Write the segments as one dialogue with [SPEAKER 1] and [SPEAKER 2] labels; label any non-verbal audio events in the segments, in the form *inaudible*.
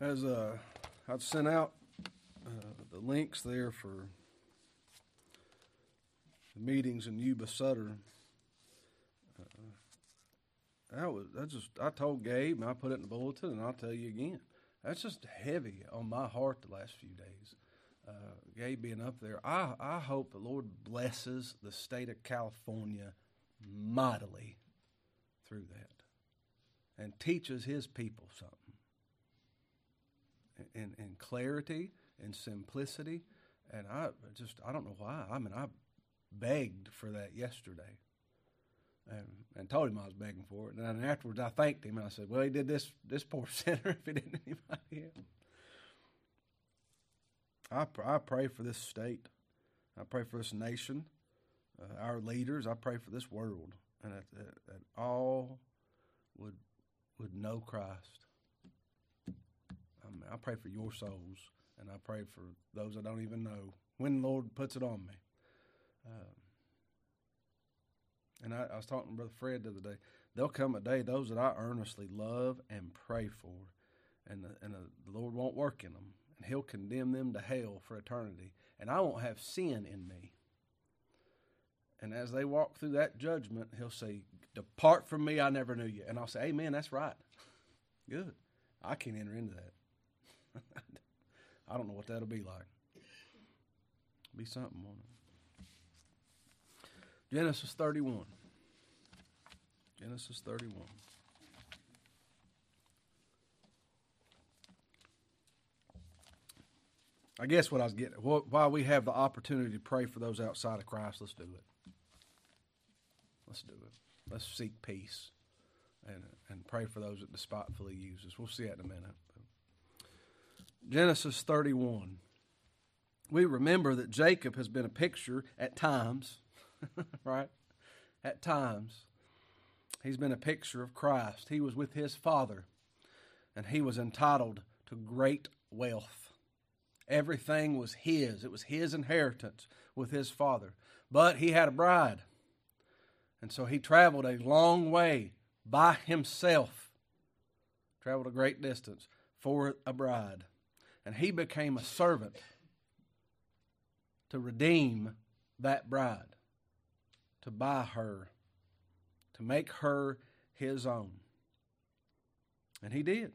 [SPEAKER 1] as uh, I've sent out uh, the links there for the meetings in Yuba Sutter. Uh, that was that just I told Gabe and I put it in the bulletin and I'll tell you again. That's just heavy on my heart the last few days. Uh, Gabe being up there, I I hope the Lord blesses the state of California mightily through that and teaches His people something in, in clarity and simplicity. And I just, I don't know why. I mean, I begged for that yesterday and, and told him I was begging for it. And then afterwards, I thanked him and I said, Well, he did this, this poor *laughs* sinner if he didn't *laughs* anybody else. I, I pray for this state. I pray for this nation, uh, our leaders. I pray for this world, and that, that, that all would would know Christ I pray for your souls, and I pray for those I don't even know when the Lord puts it on me. Um, and I, I, was talking to Brother Fred the other day. There'll come a day those that I earnestly love and pray for, and the, and the Lord won't work in them, and He'll condemn them to hell for eternity, and I won't have sin in me. And as they walk through that judgment, He'll say, "Depart from me, I never knew you." And I'll say, "Amen. That's right. *laughs* Good. I can't enter into that." *laughs* I don't know what that'll be like. Be something, won't it? Genesis 31. Genesis 31. I guess what I was getting, while we have the opportunity to pray for those outside of Christ, let's do it. Let's do it. Let's seek peace and, and pray for those that despitefully use us. We'll see that in a minute. Genesis 31. We remember that Jacob has been a picture at times, *laughs* right? At times. He's been a picture of Christ. He was with his father, and he was entitled to great wealth. Everything was his, it was his inheritance with his father. But he had a bride. And so he traveled a long way by himself, traveled a great distance for a bride and he became a servant to redeem that bride, to buy her, to make her his own. And he did.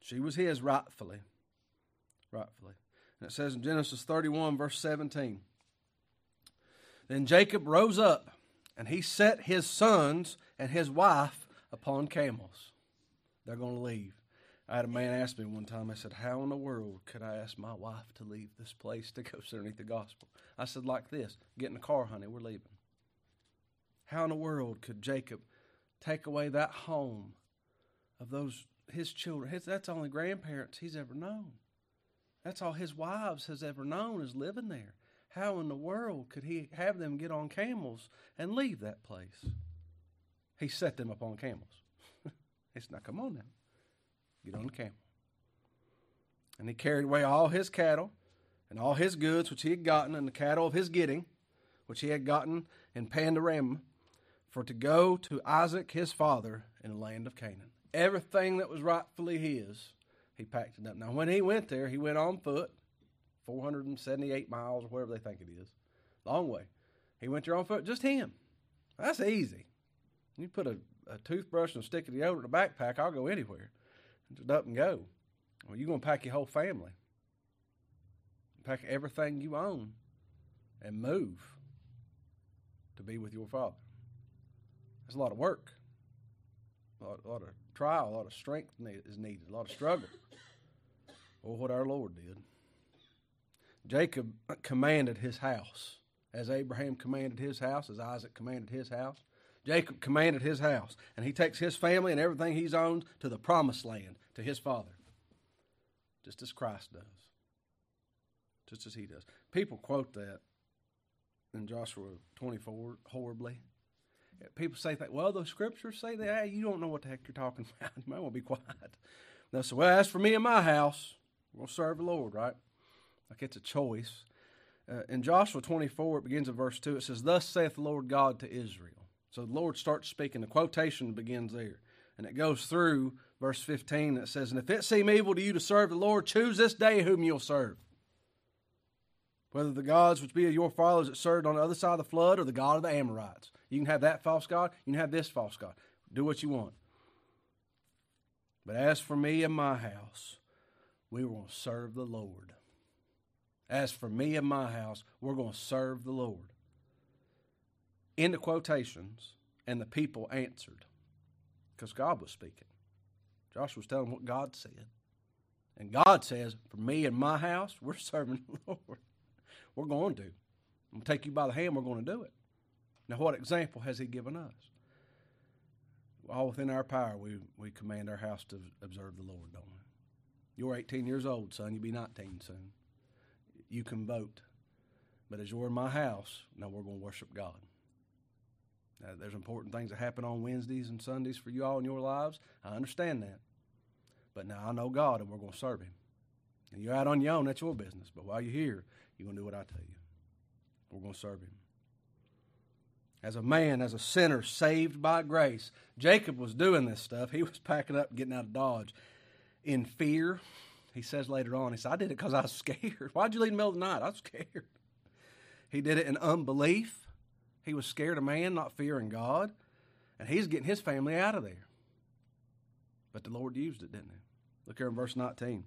[SPEAKER 1] She was his rightfully. Rightfully. And it says in Genesis 31, verse 17 Then Jacob rose up, and he set his sons and his wife upon camels. They're going to leave. I had a man ask me one time, I said, How in the world could I ask my wife to leave this place to go *laughs* underneath the gospel? I said, Like this get in the car, honey, we're leaving. How in the world could Jacob take away that home of those his children? His, that's the only grandparents he's ever known. That's all his wives has ever known is living there. How in the world could he have them get on camels and leave that place? He set them upon camels. *laughs* it's not, come on now. Get on the camel. And he carried away all his cattle and all his goods which he had gotten, and the cattle of his getting, which he had gotten in Padan-aram, for to go to Isaac his father in the land of Canaan. Everything that was rightfully his, he packed it up. Now, when he went there, he went on foot, 478 miles or whatever they think it is, long way. He went there on foot, just him. That's easy. You put a, a toothbrush and a stick of deodorant in a backpack, I'll go anywhere. Just up and go. Well, you're going to pack your whole family, pack everything you own, and move to be with your Father. That's a lot of work, a lot, a lot of trial, a lot of strength is needed, a lot of struggle. Or what our Lord did. Jacob commanded his house, as Abraham commanded his house, as Isaac commanded his house. Jacob commanded his house, and he takes his family and everything he's owned to the promised land, to his father, just as Christ does, just as he does. People quote that in Joshua 24 horribly. People say that, well, the scriptures say that. Hey, you don't know what the heck you're talking *laughs* about. You might want to be quiet. They'll say, well, as for me and my house, we'll serve the Lord, right? Like it's a choice. Uh, in Joshua 24, it begins in verse 2. It says, Thus saith the Lord God to Israel. So the Lord starts speaking. The quotation begins there. And it goes through verse 15 that says, And if it seem evil to you to serve the Lord, choose this day whom you'll serve. Whether the gods which be of your fathers that served on the other side of the flood or the God of the Amorites. You can have that false God, you can have this false God. Do what you want. But as for me and my house, we will serve the Lord. As for me and my house, we're going to serve the Lord. Into quotations, and the people answered because God was speaking. Joshua was telling what God said. And God says, For me and my house, we're *laughs* serving the Lord. We're going to. I'm going to take you by the hand, we're going to do it. Now, what example has He given us? All within our power, we, we command our house to observe the Lord, don't we? You're 18 years old, son. You'll be 19 soon. You can vote. But as you're in my house, now we're going to worship God. Now, there's important things that happen on Wednesdays and Sundays for you all in your lives. I understand that. But now I know God and we're going to serve Him. And you're out on your own, that's your business. But while you're here, you're going to do what I tell you. We're going to serve Him. As a man, as a sinner saved by grace, Jacob was doing this stuff. He was packing up, getting out of Dodge in fear. He says later on, he said, I did it because I was *laughs* scared. Why'd you leave in the middle of the night? I was scared. He did it in unbelief. He was scared of man, not fearing God. And he's getting his family out of there. But the Lord used it, didn't he? Look here in verse 19.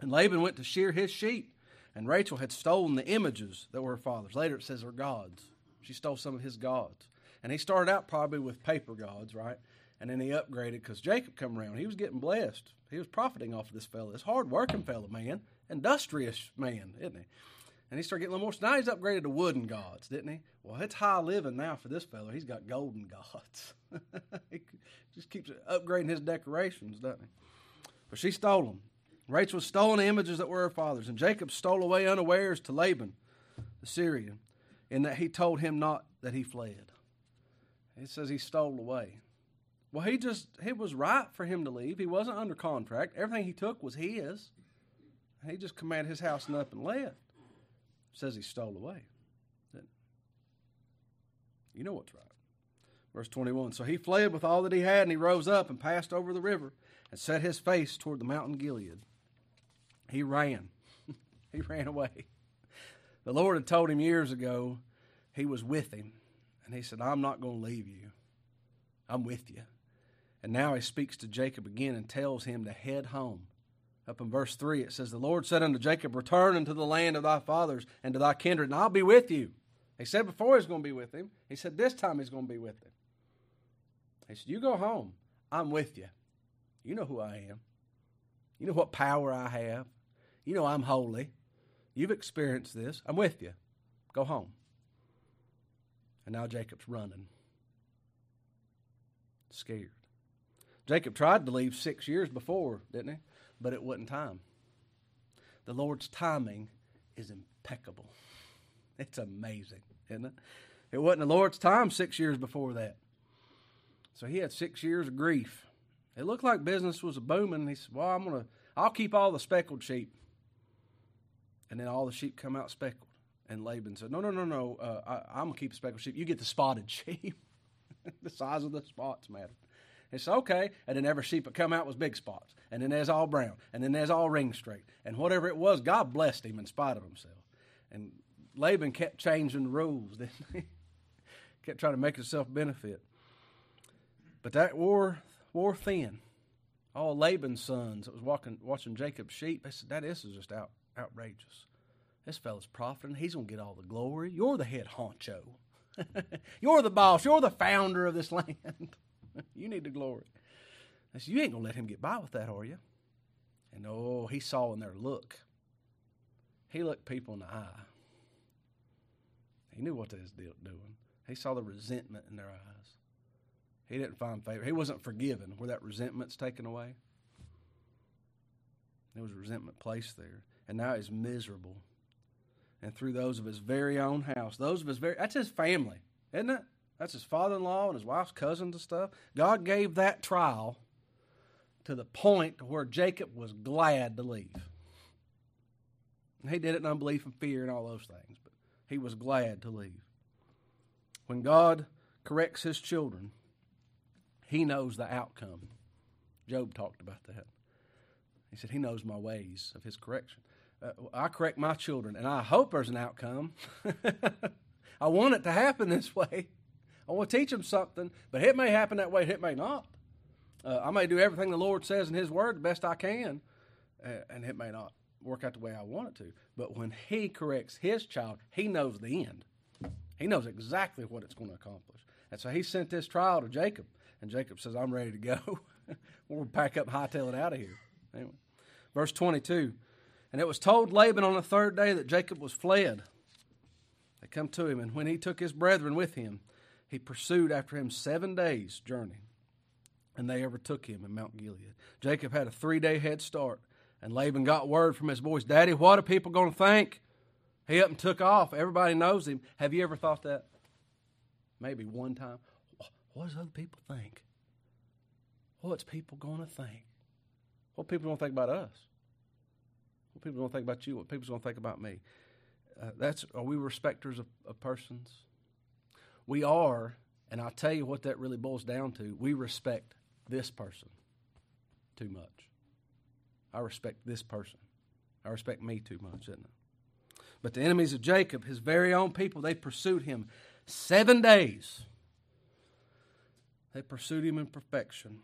[SPEAKER 1] And Laban went to shear his sheep, and Rachel had stolen the images that were her father's. Later it says they're gods. She stole some of his gods. And he started out probably with paper gods, right? And then he upgraded because Jacob come around. He was getting blessed. He was profiting off of this fellow, this hard working fellow, man, industrious man, isn't he? And he started getting a little more. Now he's upgraded to wooden gods, didn't he? Well, it's high living now for this fellow. He's got golden gods. *laughs* he just keeps upgrading his decorations, doesn't he? But she stole them. Rachel stole the images that were her father's, and Jacob stole away unawares to Laban, the Syrian, in that he told him not that he fled. It says he stole away. Well, he just, it was right for him to leave. He wasn't under contract. Everything he took was his. He just commanded his house and up and left. Says he stole away. You know what's right. Verse 21 So he fled with all that he had, and he rose up and passed over the river and set his face toward the mountain Gilead. He ran. *laughs* he ran away. The Lord had told him years ago he was with him. And he said, I'm not going to leave you. I'm with you. And now he speaks to Jacob again and tells him to head home. Up in verse 3, it says, The Lord said unto Jacob, Return unto the land of thy fathers and to thy kindred, and I'll be with you. He said before he's going to be with him. He said this time he's going to be with him. He said, You go home. I'm with you. You know who I am. You know what power I have. You know I'm holy. You've experienced this. I'm with you. Go home. And now Jacob's running, scared. Jacob tried to leave six years before, didn't he? But it wasn't time. The Lord's timing is impeccable. It's amazing, isn't it? It wasn't the Lord's time six years before that. So he had six years of grief. It looked like business was booming. He said, Well, I'm gonna I'll keep all the speckled sheep. And then all the sheep come out speckled. And Laban said, No, no, no, no. Uh, I, am to keep the speckled sheep. You get the spotted *laughs* sheep. the size of the spots matter. It's okay. And then every sheep that come out was big spots. And then there's all brown. And then there's all ringstraked. And whatever it was, God blessed him in spite of himself. And Laban kept changing the rules, *laughs* didn't he? kept trying to make himself benefit. But that wore, wore thin. All Laban's sons that was walking, watching Jacob's sheep, they said, That is just out, outrageous. This fellow's profiting. He's going to get all the glory. You're the head honcho. *laughs* You're the boss. You're the founder of this land. *laughs* *laughs* you need the glory. I said, You ain't going to let him get by with that, are you? And oh, he saw in their look. He looked people in the eye. He knew what they was doing. He saw the resentment in their eyes. He didn't find favor. He wasn't forgiven where that resentment's taken away. There was resentment placed there. And now he's miserable and through those of his very own house. Those of his very, that's his family, isn't it? That's his father in law and his wife's cousins and stuff. God gave that trial to the point where Jacob was glad to leave. He did it in unbelief and fear and all those things, but he was glad to leave. When God corrects his children, He knows the outcome. Job talked about that. He said, He knows my ways of His correction. Uh, I correct my children, and I hope there's an outcome. *laughs* I want it to happen this way. I want to teach them something, but it may happen that way, it may not. Uh, I may do everything the Lord says in His Word the best I can, and it may not work out the way I want it to. But when He corrects His child, He knows the end. He knows exactly what it's going to accomplish. And so He sent this trial to Jacob, and Jacob says, I'm ready to go. *laughs* we'll pack up, hightail it out of here. Anyway. Verse 22 And it was told Laban on the third day that Jacob was fled. They come to him, and when he took his brethren with him, he pursued after him seven days' journey, and they overtook him in Mount Gilead. Jacob had a three day head start, and Laban got word from his boys, Daddy, what are people going to think? He up and took off. Everybody knows him. Have you ever thought that? Maybe one time. What does other people think? What's people going to think? What people going to think about us? What people going to think about you? What people going to think about me? Uh, that's are we respecters of, of persons? We are, and I'll tell you what that really boils down to. We respect this person too much. I respect this person. I respect me too much, isn't it? But the enemies of Jacob, his very own people, they pursued him seven days. They pursued him in perfection.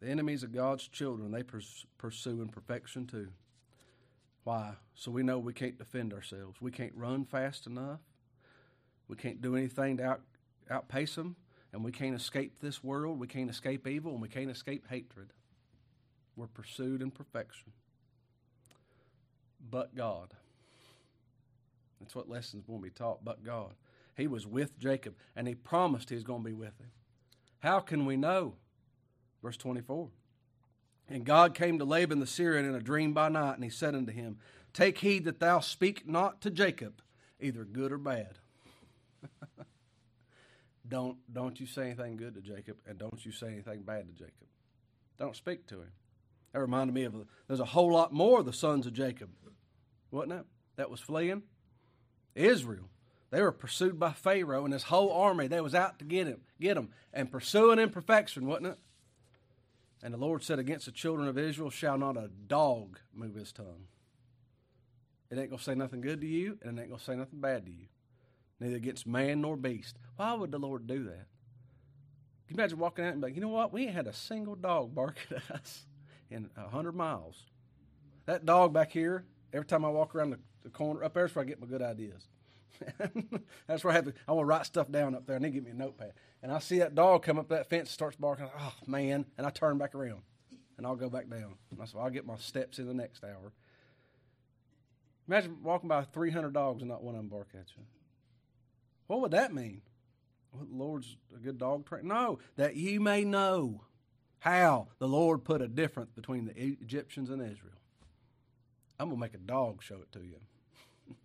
[SPEAKER 1] The enemies of God's children, they pursue in perfection too. Why? So we know we can't defend ourselves. We can't run fast enough. We can't do anything to out, outpace them. And we can't escape this world. We can't escape evil. And we can't escape hatred. We're pursued in perfection. But God. That's what lessons will be taught. But God. He was with Jacob, and he promised he was going to be with him. How can we know? Verse 24. And God came to Laban the Syrian in a dream by night, and he said unto him, Take heed that thou speak not to Jacob, either good or bad. *laughs* don't, don't you say anything good to Jacob, and don't you say anything bad to Jacob. Don't speak to him. That reminded me of there's a whole lot more of the sons of Jacob, wasn't it? That was fleeing. Israel. They were pursued by Pharaoh and his whole army. They was out to get him, get him, and pursuing in perfection, wasn't it? And the Lord said, Against the children of Israel shall not a dog move his tongue. It ain't to say nothing good to you, and it ain't to say nothing bad to you. Neither against man nor beast. Why would the Lord do that? Can you imagine walking out and be like, you know what? We ain't had a single dog bark at us in a hundred miles. That dog back here, every time I walk around the, the corner up there's where I get my good ideas. *laughs* That's where I have to, I want to write stuff down up there. I need to get me a notepad. And I see that dog come up that fence and starts barking. Oh, man. And I turn back around and I'll go back down. And I said, I'll get my steps in the next hour. Imagine walking by 300 dogs and not one of them bark at you. What would that mean? Lord's a good dog trainer? No, that you may know how the Lord put a difference between the Egyptians and Israel. I'm to make a dog show it to you.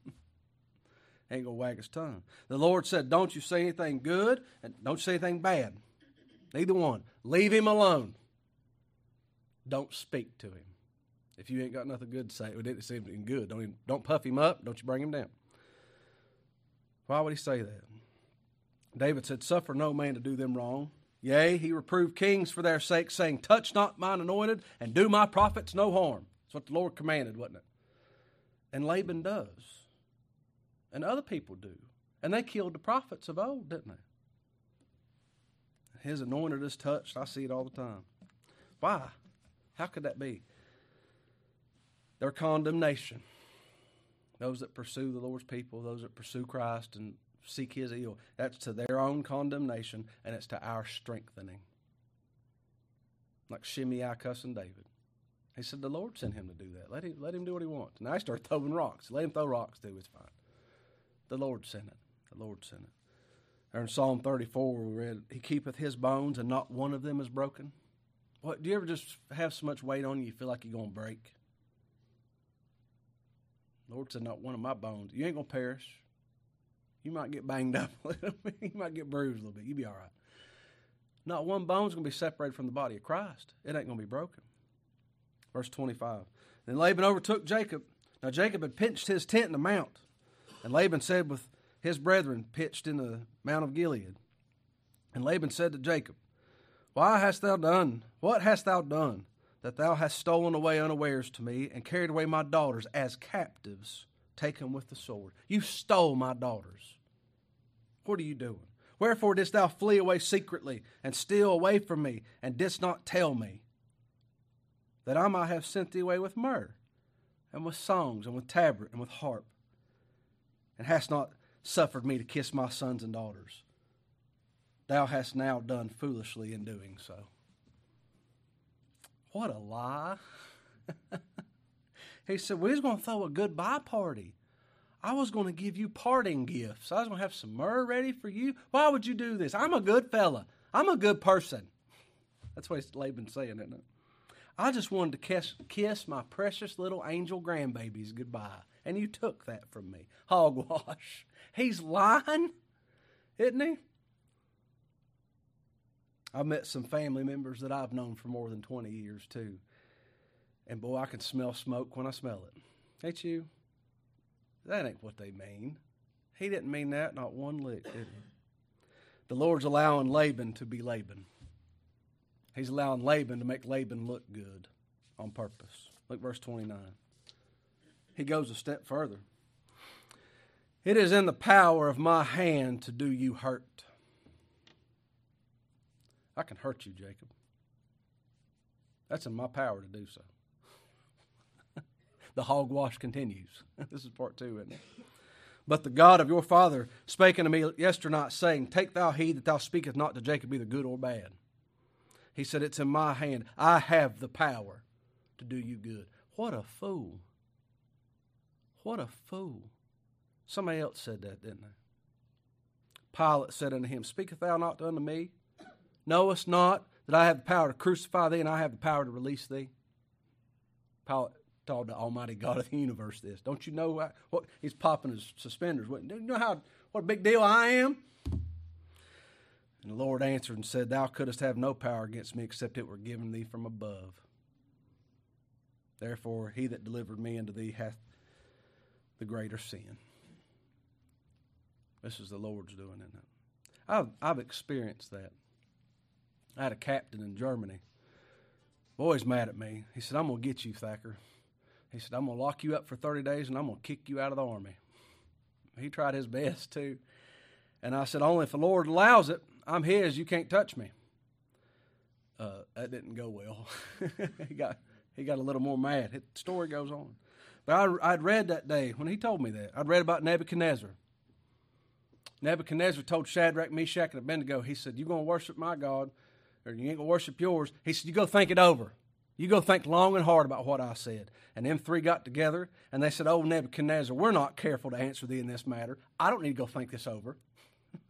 [SPEAKER 1] *laughs* ain't gonna wag his tongue. The Lord said, Don't you say anything good and don't say anything bad. Neither one. Leave him alone. Don't speak to him. If you ain't got nothing good to say, it didn't say anything good. Don't even, don't puff him up. Don't you bring him down. Why would he say that? David said, Suffer no man to do them wrong. Yea, he reproved kings for their sake, saying, Touch not mine anointed, and do my prophets no harm. That's what the Lord commanded, wasn't it? And Laban does and other people do. And they killed the prophets of old, didn't they? His anointed is touched. I see it all the time. Why? How could that be? Their condemnation. Those that pursue the Lord's people, those that pursue Christ and seek His ill, that's to their own condemnation and it's to our strengthening. Like Shimei cussing David. He said the Lord sent him to do that. Let him, let him do what he wants. And I start throwing rocks. Let him throw rocks too. It's fine. The Lord sent it. The Lord sent it. There in Psalm 34, we read, He keepeth his bones, and not one of them is broken. What, do you ever just have so much weight on you, you feel like you're going to break? Lord said, Not one of my bones. You ain't going to perish. You might get banged up a little *laughs* bit. You might get bruised a little bit. You'll be all right. Not one bone's going to be separated from the body of Christ. It ain't going to be broken. Verse 25. Then Laban overtook Jacob. Now Jacob had pitched his tent in the mount and Laban said with his brethren pitched in the Mount of Gilead. And Laban said to Jacob, Why hast thou done? What hast thou done? That thou hast stolen away unawares to me and carried away my daughters as captives, taken with the sword. You stole my daughters. What are you doing? Wherefore didst thou flee away secretly and steal away from me, and didst not tell me that I might have sent thee away with myrrh, and with songs, and with tabret, and with harp, and hast not suffered me to kiss my sons and daughters? Thou hast now done foolishly in doing so. What a lie. *laughs* he said, We was going to throw a goodbye party. I was going to give you parting gifts. I was going to have some myrrh ready for you. Why would you do this? I'm a good fella. I'm a good person. *laughs* That's what Laban's saying, isn't it? I just wanted to kiss, kiss my precious little angel grandbabies goodbye. And you took that from me. Hogwash. He's lying, isn't he? I've met some family members that I've known for more than 20 years, too. And boy, I can smell smoke when I smell it. Ain't you? That ain't what they mean. He didn't mean that, not one lick, did he? The Lord's allowing Laban to be Laban. He's allowing Laban to make Laban look good on purpose. Look, verse 29. He goes a step further. It is in the power of my hand to do you hurt. I can hurt you, Jacob. That's in my power to do so *laughs* the hogwash continues. *laughs* this is part two, isn't it? But the God of your father spake unto me yesternight, saying, Take thou heed that thou speakest not to Jacob either good or bad. He said, It's in my hand. I have the power to do you good. What a fool. What a fool. Somebody else said that, didn't they? Pilate said unto him, Speakest thou not unto me? Knowest not that I have the power to crucify thee and I have the power to release thee? Pilate told the Almighty God of the universe this. Don't you know what, what he's popping his suspenders? What, you know how what a big deal I am? And the Lord answered and said, Thou couldst have no power against me except it were given thee from above. Therefore, he that delivered me unto thee hath the greater sin. This is the Lord's doing, isn't it? I've, I've experienced that. I had a captain in Germany. Boy's mad at me. He said, I'm going to get you, Thacker. He said, I'm going to lock you up for 30 days and I'm going to kick you out of the army. He tried his *laughs* best too. And I said, Only if the Lord allows it, I'm His, you can't touch me. Uh, that didn't go well. *laughs* he, got, he got a little more mad. The story goes on. But I, I'd read that day when he told me that. I'd read about Nebuchadnezzar. Nebuchadnezzar told Shadrach, Meshach, and Abednego, he said, You're going to worship my God, or you ain't to worship yours. He said, You go think it over. You go think long and hard about what I said. And them three got together and they said, Oh, Nebuchadnezzar, we're not careful to answer thee in this matter. I don't need to go think this over. *laughs*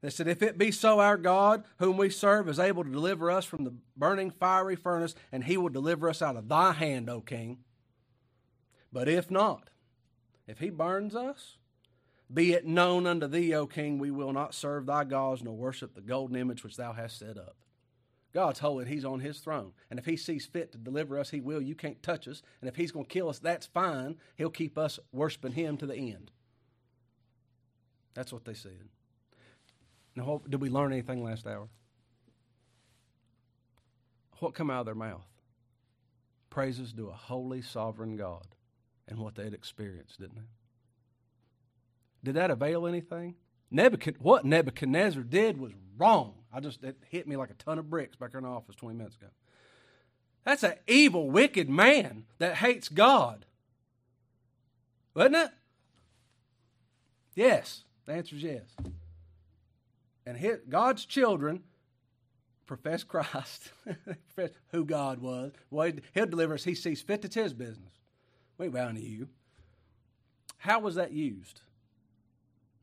[SPEAKER 1] they said, If it be so, our God, whom we serve, is able to deliver us from the burning fiery furnace, and he will deliver us out of thy hand, O king. But if not, if he burns us, be it known unto thee, O king, we will not serve thy gods nor worship the golden image which thou hast set up. God's holy He's on His throne. And if He sees fit to deliver us, He will. You can't touch us. And if He's going to kill us, that's fine. He'll keep us worshiping Him to the end. That's what they said. Now, did we learn anything last hour? What come out of their mouth? Praises to a holy, sovereign God and what they'd experienced, didn't they? Did that avail anything? Nebuchadnezzar, what Nebuchadnezzar did was wrong. I just it hit me like a ton of bricks back in the office 20 minutes ago. That's an evil, wicked man that hates God. Wasn't it? Yes. The answer is yes. And his, God's children profess Christ, *laughs* profess who God was. Well, he'll deliver us. He sees fit. It's his business. We bound to you. How was that used?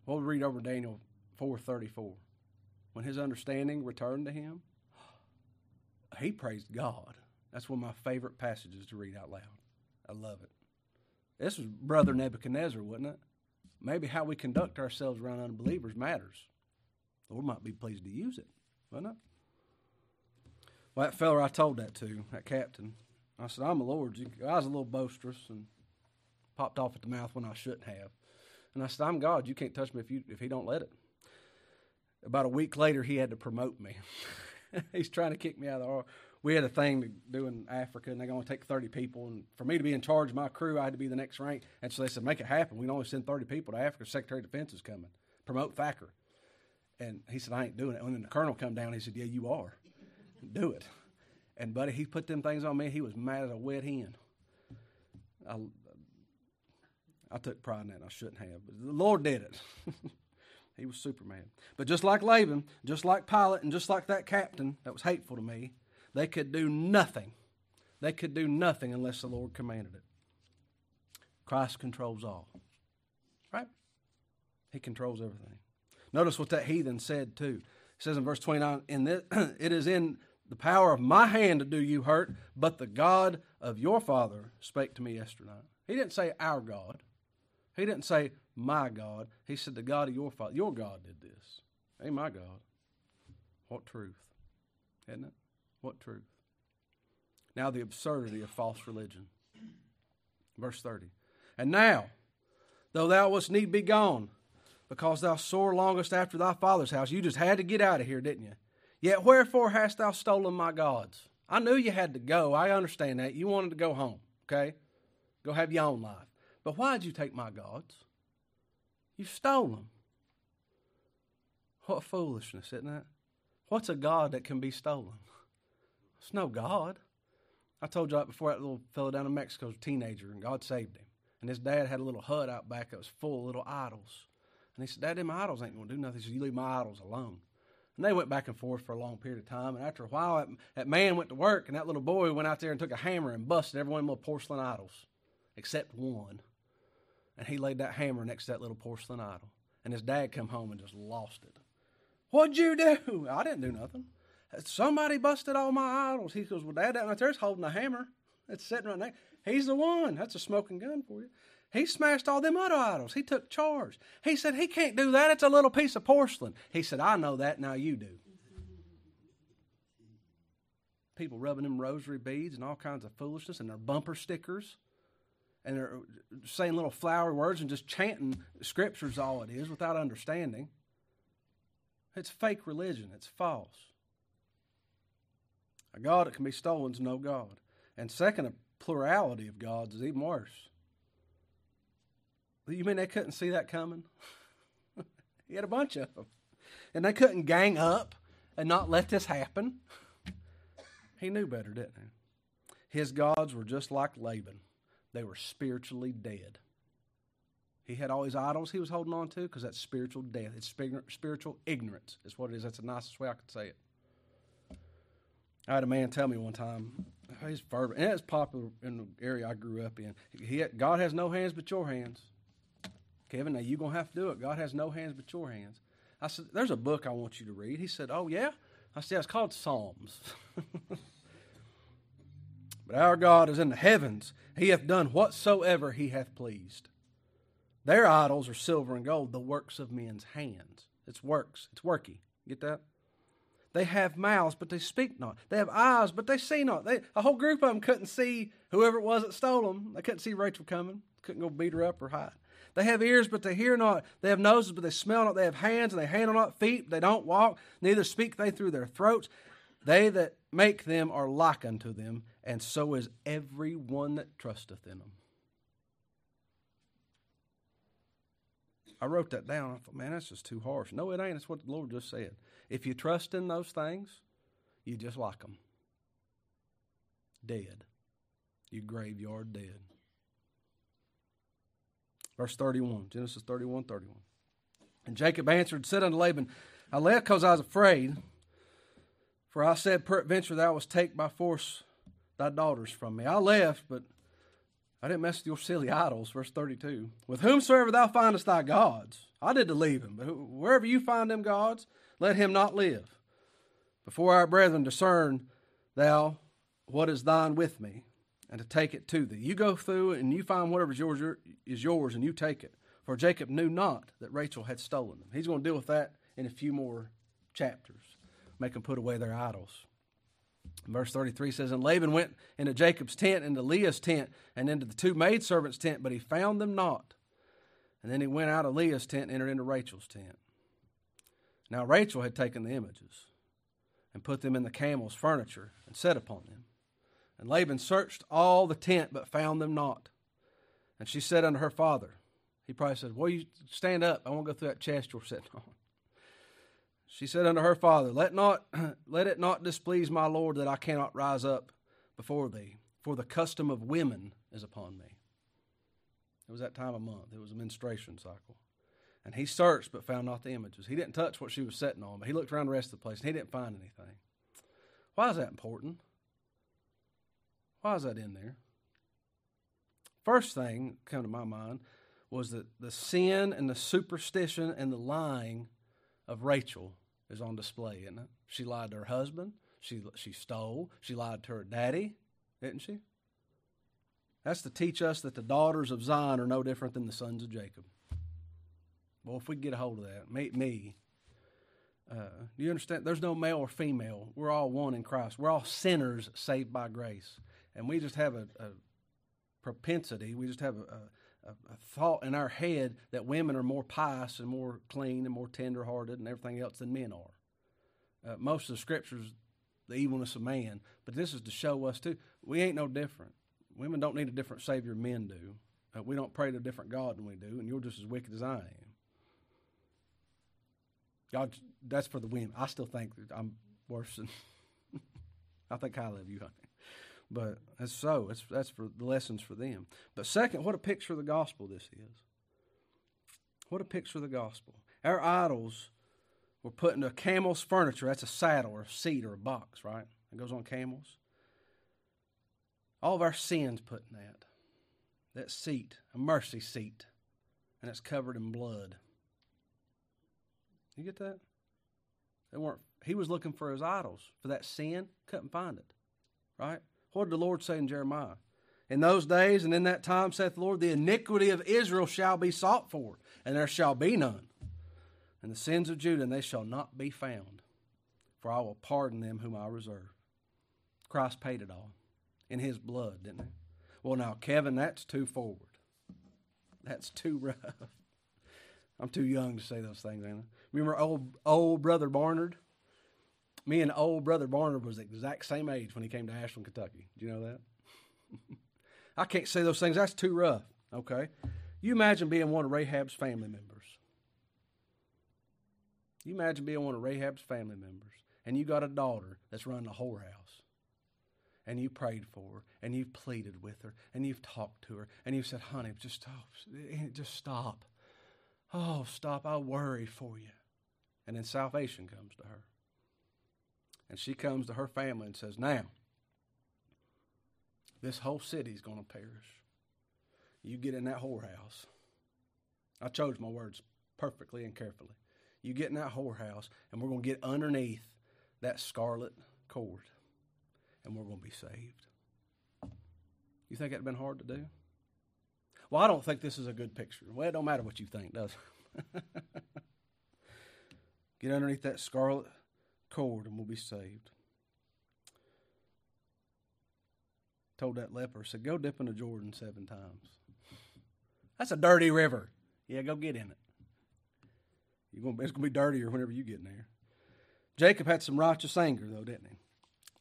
[SPEAKER 1] Well, we read over Daniel 434 when his understanding returned to him, *gasps* he praised God. That's one of my favorite passages to read out loud. I love it. This was Brother Nebuchadnezzar, wasn't it? Maybe how we conduct ourselves around unbelievers matters. The Lord might be pleased to use it, wasn't it? Well, that feller I told that to, that captain, I said, I'm a Lord's. I was a little boisterous and popped off at the mouth when I shouldn't have. And I said, I'm God. You can't touch me if, you, if he don't let it. about a week later, he had to promote me. *laughs* He's trying to kick me out of the. We had a thing to do in Africa, and they're going to take 30 people. And for me to be in charge of my crew, I had to be the next rank. And so they said, make it happen. We can only send 30 people to Africa. Secretary of Defense is coming. Promote Thacker. And he said, I ain't doing it. And then the colonel come down, he said, Yeah, you are. Do it. And buddy, he put them things on me. He was mad as a wet hen. I, I took pride in that. I shouldn't have, but the Lord did it. *laughs* he was Superman. But just like Laban, just like Pilate, and just like that captain that was hateful to me, they could do nothing. They could do nothing unless the Lord commanded it. Christ controls all. Right? He controls everything. Notice what that heathen said too. It says in verse 29, in this, *clears throat* it is in the power of my hand to do you hurt, but the God of your father spake to me yesterday. He didn't say our God. He didn't say my God. He said the God of your father. Your God did this. Ain't my God. What truth. Isn't it? What truth. Now the absurdity of false religion. Verse 30. And now, though thou wast need be gone, because thou sore longest after thy father's house. You just had to get out of here, didn't you? Yet wherefore hast thou stolen my gods? I knew you had to go. I understand that. You wanted to go home, okay? Go have your own life. But why did you take my gods? You stole them. What foolishness, isn't it? What's a God that can be stolen? It's no God. I told you right before that little fellow down in Mexico was a teenager and God saved him. And his dad had a little hut out back that was full of little idols. And he said, Dad, them idols ain't to do nothing. He said, You leave my idols alone. And they went back and forth for a long period of time. And after a while, that, that man went to work, and that little boy went out there and took a hammer and busted every one of them little porcelain idols, except one. And he laid that hammer next to that little porcelain idol. And his dad come home and just lost it. What'd you do? I didn't do nothing. Somebody busted all my idols. He goes, Well, Dad, that right there's holding a hammer. It's sitting right there. He's the one. That's a smoking gun for you. He smashed all them other idols. He took charge. He said, He can't do that. It's a little piece of porcelain. He said, I know that. Now you do. People rubbing them rosary beads and all kinds of foolishness and their bumper stickers. And they're saying little flowery words and just chanting scriptures, all it is, without understanding. It's fake religion. It's false. A God that can be stolen is no God. And second, a plurality of gods is even worse. You mean they couldn't see that coming? *laughs* he had a bunch of them. And they couldn't gang up and not let this happen. He knew better, didn't he? His gods were just like Laban, they were spiritually dead. He had all his idols he was holding on to because that's spiritual death. It's spiritual ignorance, is what it is. That's the nicest way I could say it. I had a man tell me one time, he's fervent, and it's popular in the area I grew up in. He God has no hands but your hands. Kevin, now you're going to have to do it. God has no hands but your hands. I said, There's a book I want you to read. He said, Oh, yeah? I said, It's called Psalms. *laughs* but our God is in the heavens. He hath done whatsoever he hath pleased. Their idols are silver and gold, the works of men's hands. It's works, it's worky. Get that? They have mouths, but they speak not. They have eyes, but they see not. They, a whole group of them couldn't see whoever it was that stole them. They couldn't see Rachel coming. Couldn't go beat her up or hide. They have ears, but they hear not. They have noses, but they smell not. They have hands, and they handle not. Feet, they don't walk. Neither speak they through their throats. They that make them are like unto them, and so is every one that trusteth in them. I wrote that down. I thought, man, that's just too harsh. No, it ain't. It's what the Lord just said. If you trust in those things, you just like them. Dead. You graveyard dead. Verse 31, Genesis 31 31. And Jacob answered and said unto Laban, I left because I was afraid, for I said, Peradventure thou wast take by force thy daughters from me. I left, but I didn't mess with your silly idols. Verse 32. With whomsoever thou findest thy gods, I did to leave him, but wherever you find them gods, let him not live. Before our brethren discern thou what is thine with me, and to take it to thee. You go through and you find whatever is yours is yours, and you take it. For Jacob knew not that Rachel had stolen them. He's going to deal with that in a few more chapters. Make them put away their idols. Verse 33 says, And Laban went into Jacob's tent, into Leah's tent, and into the two maidservants' tent, but he found them not. And then he went out of Leah's tent and entered into Rachel's tent. Now Rachel had taken the images and put them in the camel's furniture and set upon them. And Laban searched all the tent but found them not. And she said unto her father, He probably said, Well, you stand up. I won't go through that chest you're sitting on. She said unto her father, Let not *clears throat* let it not displease my Lord that I cannot rise up before thee, for the custom of women is upon me. It was that time of month. It was a menstruation cycle. And he searched but found not the images. He didn't touch what she was sitting on, but he looked around the rest of the place and he didn't find anything. Why is that important? Why is that in there? First thing come to my mind was that the sin and the superstition and the lying of Rachel is on display, isn't it? She lied to her husband. She, she stole. She lied to her daddy, didn't she? That's to teach us that the daughters of Zion are no different than the sons of Jacob. Well, if we get a hold of that, me, me uh, do you understand? There's no male or female. We're all one in Christ. We're all sinners saved by grace. And we just have a, a propensity, we just have a, a, thought in our head that women are more pious and more clean and more tenderhearted and everything else than men are. Uh, most of the scriptures, the evilness of man, but this is to show us too, we ain't no different. Women don't need a different Savior men do. Uh, we don't pray to a different God than we do, and you're just as wicked as I am. God, that's for the women. I still think I'm worse than. *laughs* I think I love you, honey. But that's so. It's, that's for the lessons for them. But second, what a picture of the gospel this is. What a picture of the gospel. Our idols were put into a camel's furniture. That's a saddle or a seat or a box, right? It goes on camels. All of our sins put in that. That seat, a mercy seat, and it's covered in blood. You get that? They weren't. He was looking for his idols for that sin, couldn't find it. Right? What did the Lord say in Jeremiah? In those days and in that time, saith the Lord, the iniquity of Israel shall be sought for, and there shall be none. And the sins of Judah, and they shall not be found. For I will pardon them whom I reserve. Christ paid it all in his blood, didn't he? Well, now, Kevin, that's too forward. That's too rough. *laughs* I'm too young to say those things, I? Remember old old brother Barnard? Me and old brother Barnard was the exact same age when he came to Ashland, Kentucky. Do you know that? *laughs* I can't say those things. That's too rough. Okay. You imagine being one of Rahab's family members. You imagine being one of Rahab's family members, and you got a daughter that's running a whorehouse, and you prayed for her, and you've pleaded with her, and you've talked to her, and you've said, "Honey, just stop, just stop." Oh, stop! I worry for you. And then salvation comes to her. And she comes to her family and says, Now, this whole city's going to perish. You get in that whorehouse. I chose my words perfectly and carefully. You get in that whorehouse, and we're going to get underneath that scarlet cord, and we're going to be saved. You think it'd been hard to do? Well, I don't think this is a good picture. Well, it don't matter what you think, does it? *laughs* Get underneath that scarlet cord and we'll be saved. Told that leper, said, Go dip in the Jordan seven times. That's a dirty river. Yeah, go get in it. You're gonna, it's going to be dirtier whenever you get in there. Jacob had some righteous anger, though, didn't he?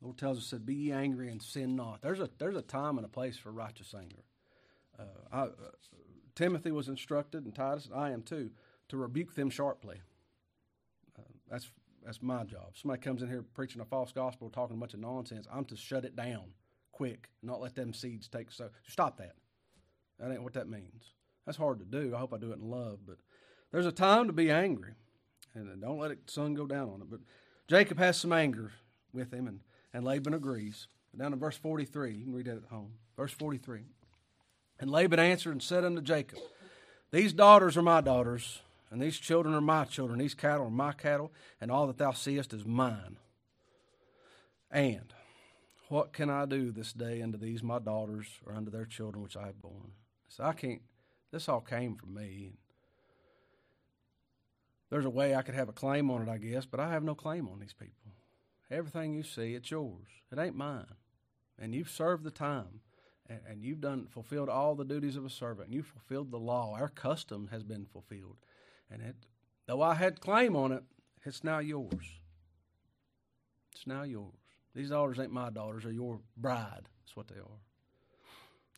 [SPEAKER 1] The Lord tells us, said, Be ye angry and sin not. There's a, there's a time and a place for righteous anger. Uh, I, uh, Timothy was instructed, and Titus, and I am too, to rebuke them sharply. That's that's my job. Somebody comes in here preaching a false gospel, talking a bunch of nonsense. I'm to shut it down quick, not let them seeds take so. Stop that. That ain't what that means. That's hard to do. I hope I do it in love, but there's a time to be angry, and don't let the sun go down on it. But Jacob has some anger with him, and, and Laban agrees. Down in verse 43, you can read that at home. Verse 43. And Laban answered and said unto Jacob, These daughters are my daughters, and these children are my children, these cattle are my cattle, and all that thou seest is mine. And what can I do this day unto these my daughters or unto their children which I have born? So I can't, this all came from me. There's a way I could have a claim on it, I guess, but I have no claim on these people. Everything you see, it's yours. It ain't mine. And you've served the time and, you've done fulfilled all the duties of a servant and you fulfilled the law our custom has been fulfilled and it, though I had claim on it, It's now yours. It's now yours. These daughters ain't my daughters, they're your bride. That's what they are.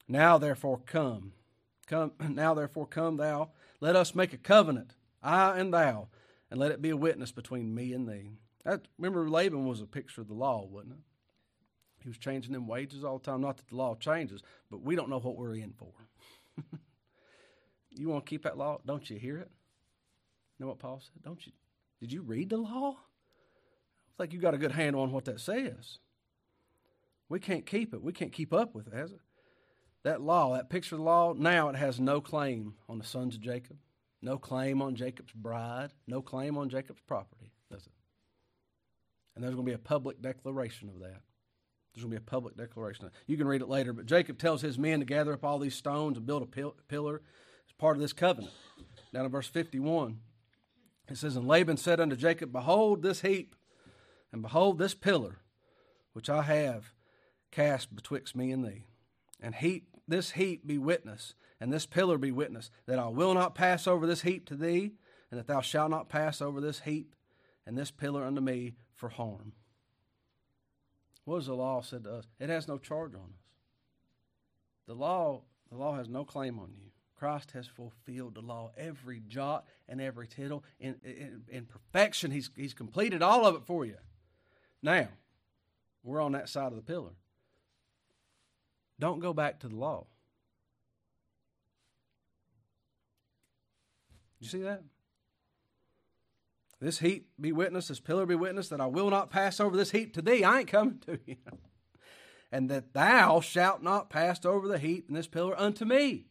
[SPEAKER 1] Now therefore come. Come *clears throat* now therefore come thou. Let us make a covenant, I and thou, and let it be a witness between me and thee. That, remember Laban was a picture of the law, wasn't it? He was changing them wages all the time. Not that the law changes, but we don't know what we're in for. *laughs* you want to keep that law? Don't you hear it? Know what Paul said? Don't you? Did you read the law? I think you got a good handle on what that says. We can't keep it. We can't keep up with it, has it? That law, that picture of the law, now it has no claim on the sons of Jacob, no claim on Jacob's bride, no claim on Jacob's property, does it? And there's going to be a public declaration of that. There's going to be a public declaration. You can read it later, but Jacob tells his men to gather up all these stones and build a pil- pillar as part of this covenant. Down in verse 51, it says, And Laban said unto Jacob, Behold this heap, and behold this pillar, which I have cast betwixt me and thee. And heap, this heap be witness, and this pillar be witness, that I will not pass over this heap to thee, and that thou shalt not pass over this heap and this pillar unto me for harm. What has the law said to us? It has no charge on us. The law, the law has no claim on you. Christ has fulfilled the law, every jot and every tittle in, in, in perfection. He's, he's completed all of it for you. Now, we're on that side of the pillar. Don't go back to the law. You see that? This heap be witness, this pillar be witness, that I will not pass over this heap to thee. I ain't coming to you. *laughs* And that thou shalt not pass over the heap and this pillar unto me.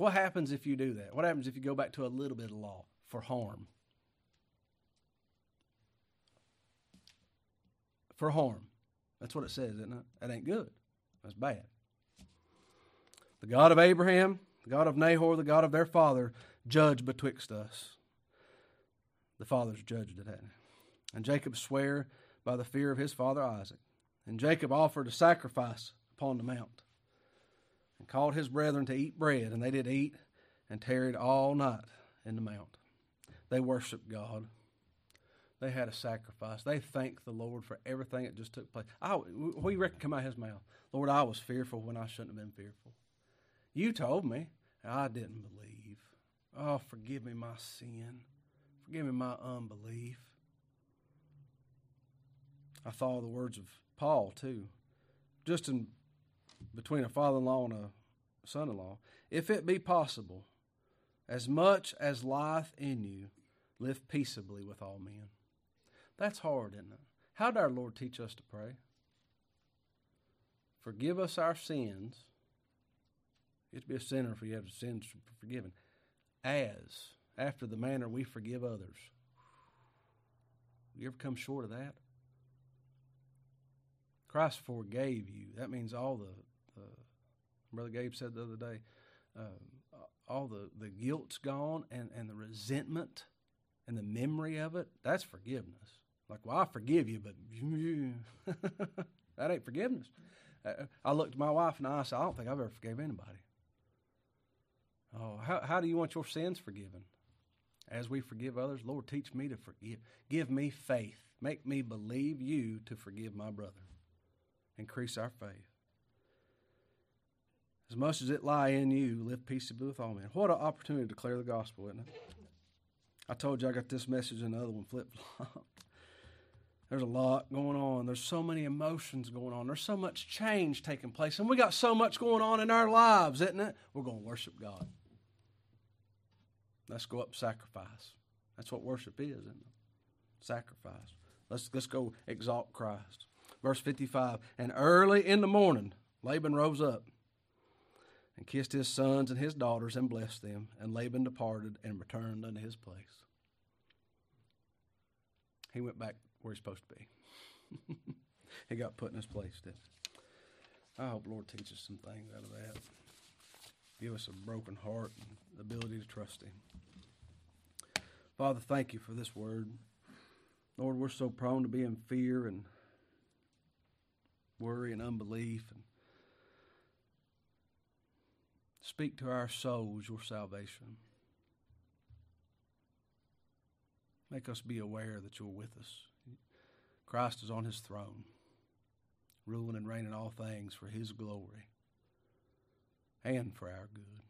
[SPEAKER 1] What happens if you do that? What happens if you go back to a little bit of law for harm? For harm. That's what it says, isn't it? That ain't good. That's bad. The God of Abraham, the God of Nahor, the God of their father, judge betwixt us. The fathers judged it, hadn't And Jacob sware by the fear of his father Isaac. And Jacob offered a sacrifice upon the mount, and called his brethren to eat bread, and they did eat, and tarried all night in the mount. They worshiped God. They had a sacrifice. They thanked the Lord for everything that just took place. I, we reckon come out of his mouth? Lord, I was fearful when I shouldn't have been fearful. You told me. I didn't believe. Oh, forgive me my sin. Forgive me my unbelief. I thought of the words of Paul, too. Just in between a father in law and a son in law. If it be possible, as much as lieth in you, live peaceably with all men. That's hard, isn't it? How did our Lord teach us to pray? Forgive us our sins. You have to be a sinner if you have sins forgiven. As after the manner we forgive others. You ever come short of that? Christ forgave you. That means all the, Brother Gabe said the other day, uh, all the, the guilt's gone and, and the resentment and the memory of it, that's forgiveness. Like, well, I forgive you, but *laughs* that ain't forgiveness. Uh, I looked at my wife and I said, I don't think I've ever forgave anybody. Oh, how, how do you want your sins forgiven? as we forgive others, Lord, teach me to forgive. Give me faith. Make me believe you to forgive my brother. Increase our faith. As much as it lie in you, live peaceably with all men. What an opportunity to declare the gospel, isn't it? I told you I got this message and the other one flip flop. There's a lot going on. There's so many emotions going on. There's so much change taking place. And we got so much going on in our lives, isn't it? We're going to worship God. Let's go up and sacrifice. That's what worship is, isn't it? Sacrifice. Let's, let's go exalt Christ. Verse 55 And early in the morning, Laban rose up and kissed his sons and his daughters and blessed them. And Laban departed and returned unto his place. He went back where he's supposed to be. *laughs* he got put in his place, he? I hope Lord teaches some things out of that. Give us a broken heart and the ability to trust Him. Father, thank you for this word. Lord, we're so prone to be in fear and worry and unbelief. And speak to our souls your salvation. Make us be aware that you're with us. Christ is on his throne, ruling and reigning all things for his glory and for our good.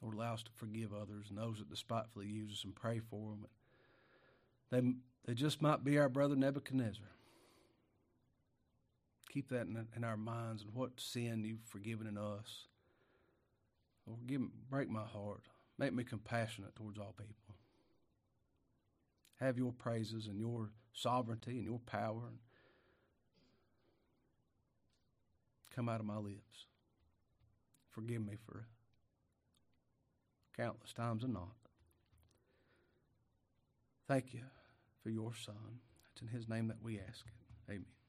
[SPEAKER 1] Lord, allow us to forgive others and those that despitefully use us and pray for them. They, they just might be our brother Nebuchadnezzar. Keep that in, in our minds and what sin you've forgiven in us. Lord, give, break my heart. Make me compassionate towards all people. Have your praises and your sovereignty and your power come out of my lips. Forgive me for countless times and not. Thank you for your Son. It's in His name that we ask it. Amen.